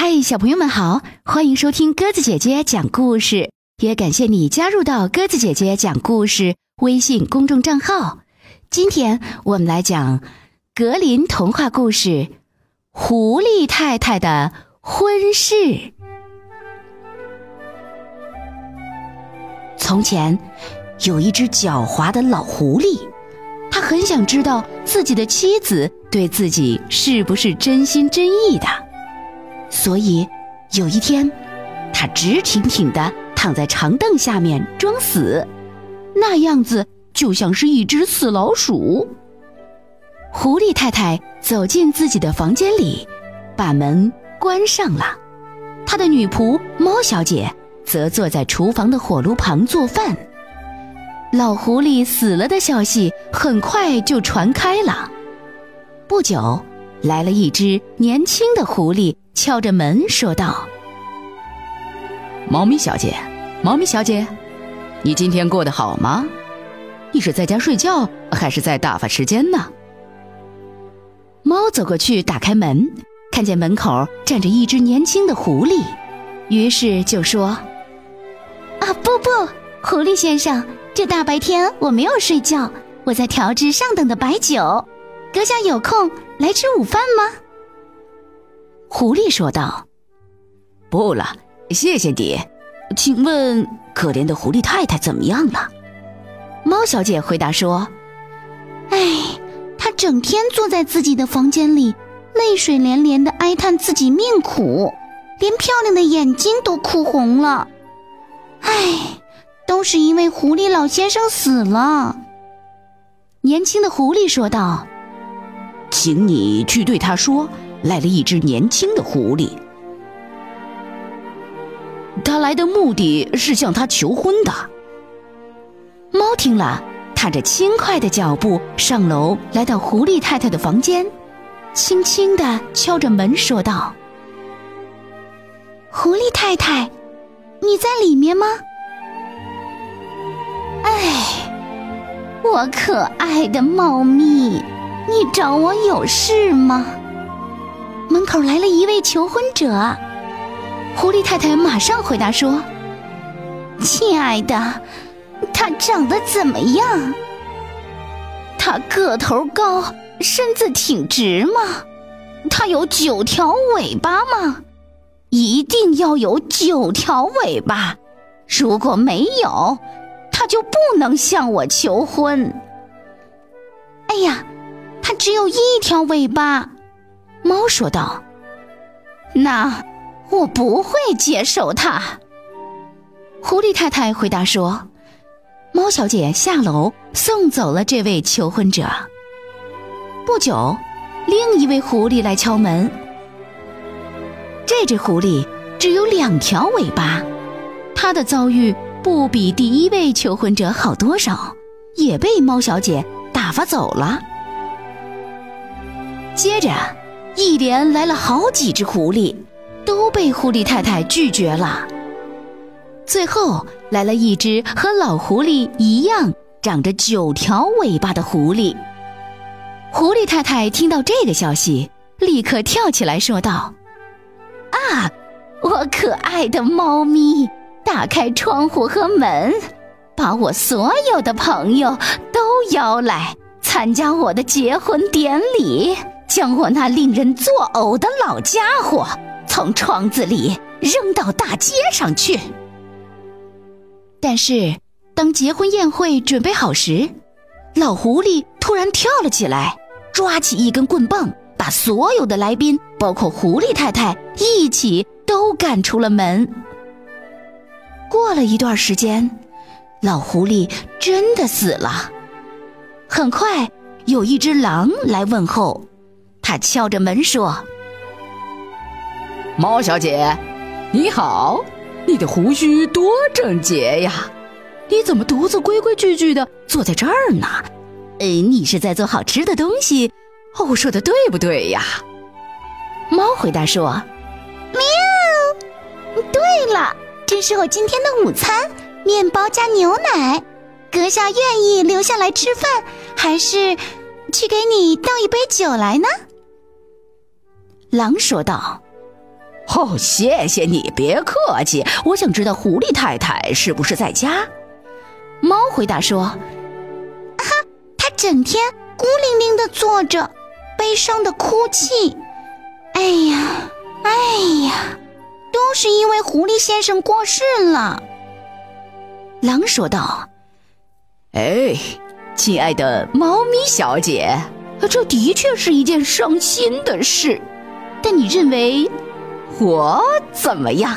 嗨，小朋友们好，欢迎收听鸽子姐姐讲故事，也感谢你加入到鸽子姐姐讲故事微信公众账号。今天我们来讲格林童话故事《狐狸太太的婚事》。从前有一只狡猾的老狐狸，他很想知道自己的妻子对自己是不是真心真意的。所以，有一天，他直挺挺的躺在长凳下面装死，那样子就像是一只死老鼠。狐狸太太走进自己的房间里，把门关上了。她的女仆猫小姐则坐在厨房的火炉旁做饭。老狐狸死了的消息很快就传开了。不久，来了一只年轻的狐狸。敲着门说道：“猫咪小姐，猫咪小姐，你今天过得好吗？你是在家睡觉，还是在打发时间呢？”猫走过去打开门，看见门口站着一只年轻的狐狸，于是就说：“啊，不不，狐狸先生，这大白天我没有睡觉，我在调制上等的白酒，阁下有空来吃午饭吗？”狐狸说道：“不了，谢谢你。请问，可怜的狐狸太太怎么样了？”猫小姐回答说：“哎，她整天坐在自己的房间里，泪水连连的哀叹自己命苦，连漂亮的眼睛都哭红了。哎，都是因为狐狸老先生死了。”年轻的狐狸说道：“请你去对他说。”来了一只年轻的狐狸，他来的目的是向他求婚的。猫听了，踏着轻快的脚步上楼，来到狐狸太太的房间，轻轻的敲着门，说道：“狐狸太太，你在里面吗？”哎，我可爱的猫咪，你找我有事吗？门口来了一位求婚者，狐狸太太马上回答说：“亲爱的，他长得怎么样？他个头高，身子挺直吗？他有九条尾巴吗？一定要有九条尾巴，如果没有，他就不能向我求婚。哎呀，它只有一条尾巴。”猫说道：“那我不会接受它。”狐狸太太回答说：“猫小姐下楼送走了这位求婚者。”不久，另一位狐狸来敲门。这只狐狸只有两条尾巴，它的遭遇不比第一位求婚者好多少，也被猫小姐打发走了。接着。一连来了好几只狐狸，都被狐狸太太拒绝了。最后来了一只和老狐狸一样长着九条尾巴的狐狸。狐狸太太听到这个消息，立刻跳起来说道：“啊，我可爱的猫咪，打开窗户和门，把我所有的朋友都邀来参加我的结婚典礼。”将我那令人作呕的老家伙从窗子里扔到大街上去。但是，当结婚宴会准备好时，老狐狸突然跳了起来，抓起一根棍棒，把所有的来宾，包括狐狸太太，一起都赶出了门。过了一段时间，老狐狸真的死了。很快，有一只狼来问候。他敲着门说：“猫小姐，你好，你的胡须多整洁呀！你怎么独自规规矩矩的坐在这儿呢？呃，你是在做好吃的东西？我说的对不对呀？”猫回答说：“喵。对了，这是我今天的午餐，面包加牛奶。阁下愿意留下来吃饭，还是去给你倒一杯酒来呢？”狼说道：“哦，谢谢你，别客气。我想知道狐狸太太是不是在家？猫回答说：“啊哈，她整天孤零零的坐着，悲伤的哭泣。哎呀，哎呀，都是因为狐狸先生过世了。”狼说道：“哎，亲爱的猫咪小姐，这的确是一件伤心的事。但你认为我怎么样？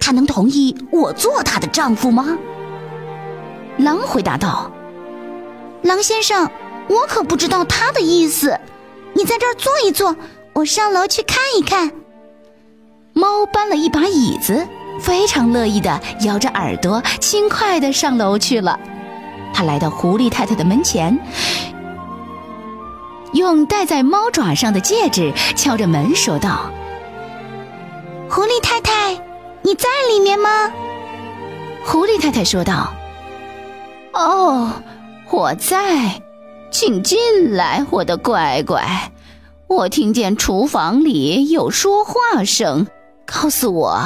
他能同意我做他的丈夫吗？”狼回答道：“狼先生，我可不知道他的意思。你在这儿坐一坐，我上楼去看一看。”猫搬了一把椅子。非常乐意的摇着耳朵，轻快的上楼去了。他来到狐狸太太的门前，用戴在猫爪上的戒指敲着门，说道：“狐狸太太，你在里面吗？”狐狸太太说道：“哦，我在，请进来，我的乖乖。我听见厨房里有说话声，告诉我。”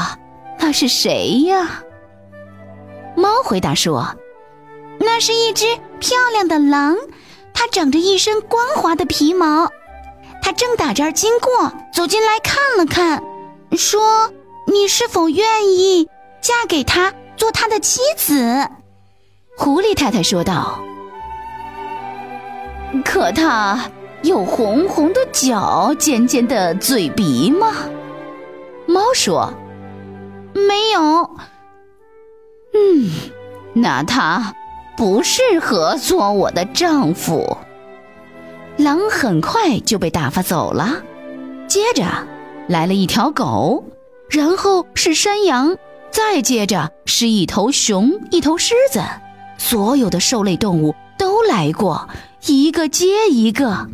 那是谁呀？猫回答说：“那是一只漂亮的狼，它长着一身光滑的皮毛。它正打这儿经过，走进来看了看，说：‘你是否愿意嫁给他，做他的妻子？’”狐狸太太说道：“可他有红红的脚，尖尖的嘴鼻吗？”猫说。没有，嗯，那他不适合做我的丈夫。狼很快就被打发走了，接着来了一条狗，然后是山羊，再接着是一头熊、一头狮子，所有的兽类动物都来过，一个接一个，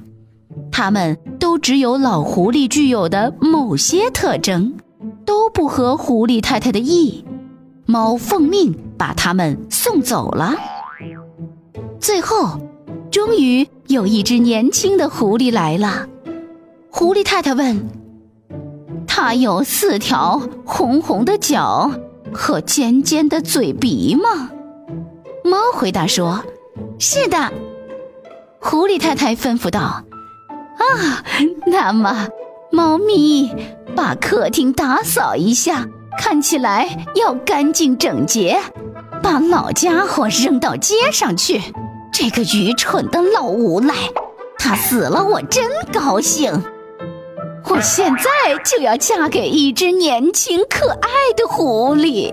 它们都只有老狐狸具有的某些特征。都不合狐狸太太的意，猫奉命把他们送走了。最后，终于有一只年轻的狐狸来了。狐狸太太问：“它有四条红红的脚和尖尖的嘴鼻吗？”猫回答说：“是的。”狐狸太太吩咐道：“啊，那么，猫咪。”把客厅打扫一下，看起来要干净整洁。把老家伙扔到街上去，这个愚蠢的老无赖，他死了，我真高兴。我现在就要嫁给一只年轻可爱的狐狸。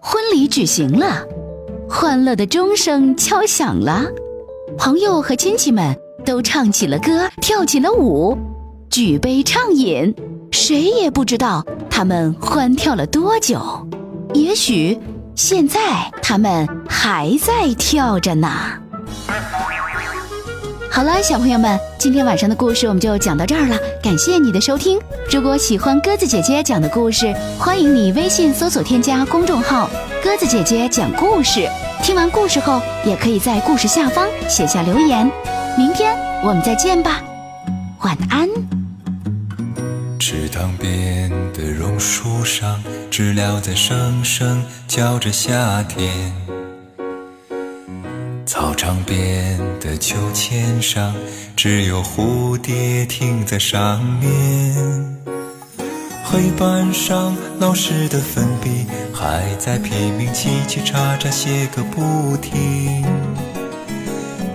婚礼举行了，欢乐的钟声敲响了，朋友和亲戚们都唱起了歌，跳起了舞，举杯畅饮。谁也不知道他们欢跳了多久，也许现在他们还在跳着呢。好了，小朋友们，今天晚上的故事我们就讲到这儿了，感谢你的收听。如果喜欢鸽子姐姐讲的故事，欢迎你微信搜索添加公众号“鸽子姐姐讲故事”。听完故事后，也可以在故事下方写下留言。明天我们再见吧，晚安。池塘边的榕树上，知了在声声叫着夏天。操场边的秋千上，只有蝴蝶停在上面。黑板上老师的粉笔还在拼命叽叽喳喳写个不停。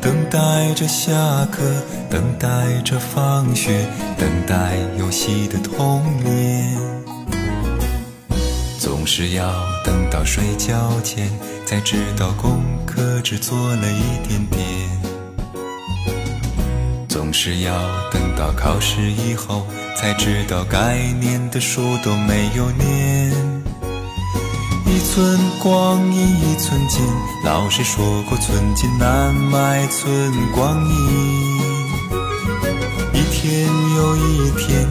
等待着下课，等待着放学，等待游戏的童年。总是要等到睡觉前，才知道功课只做了一点点。总是要等到考试以后，才知道该念的书都没有念。一寸光阴一寸金，老师说过寸金难买寸光阴。一天又一天，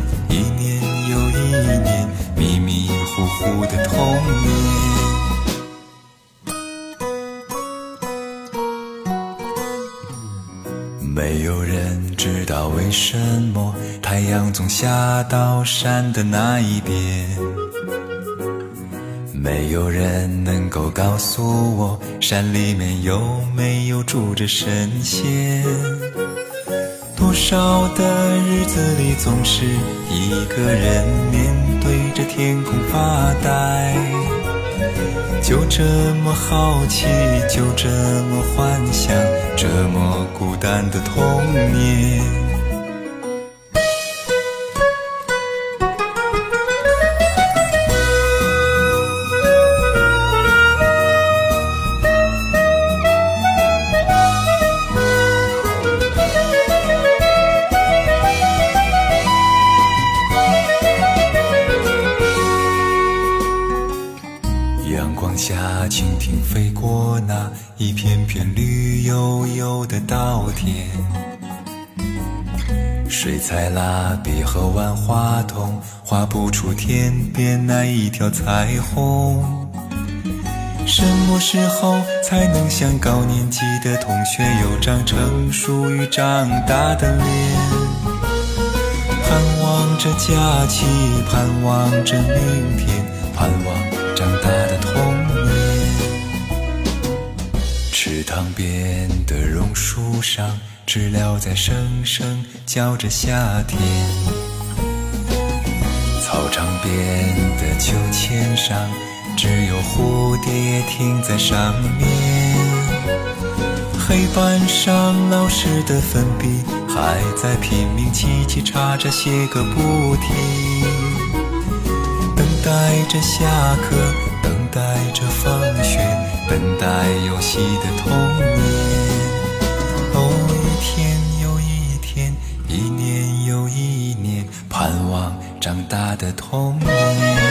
糊糊的童年。没有人知道为什么太阳总下到山的那一边。没有人能够告诉我，山里面有没有住着神仙。多少的日子里，总是一个人面天空发呆，就这么好奇，就这么幻想，这么孤单的童年。蜻蜓飞过那一片片绿油油的稻田，水彩蜡笔和万花筒画不出天边那一条彩虹。什么时候才能像高年级的同学有张成熟与长大的脸？盼望着假期，盼望着明天，盼望长大的童年。池塘边的榕树上，知了在声声叫着夏天。操场边的秋千上，只有蝴蝶停在上面。黑板上老师的粉笔还在拼命叽叽喳喳写个不停，等待着下课，带着放学。等待游戏的童年，哦，一天又一天，一年又一年，盼望长大的童年。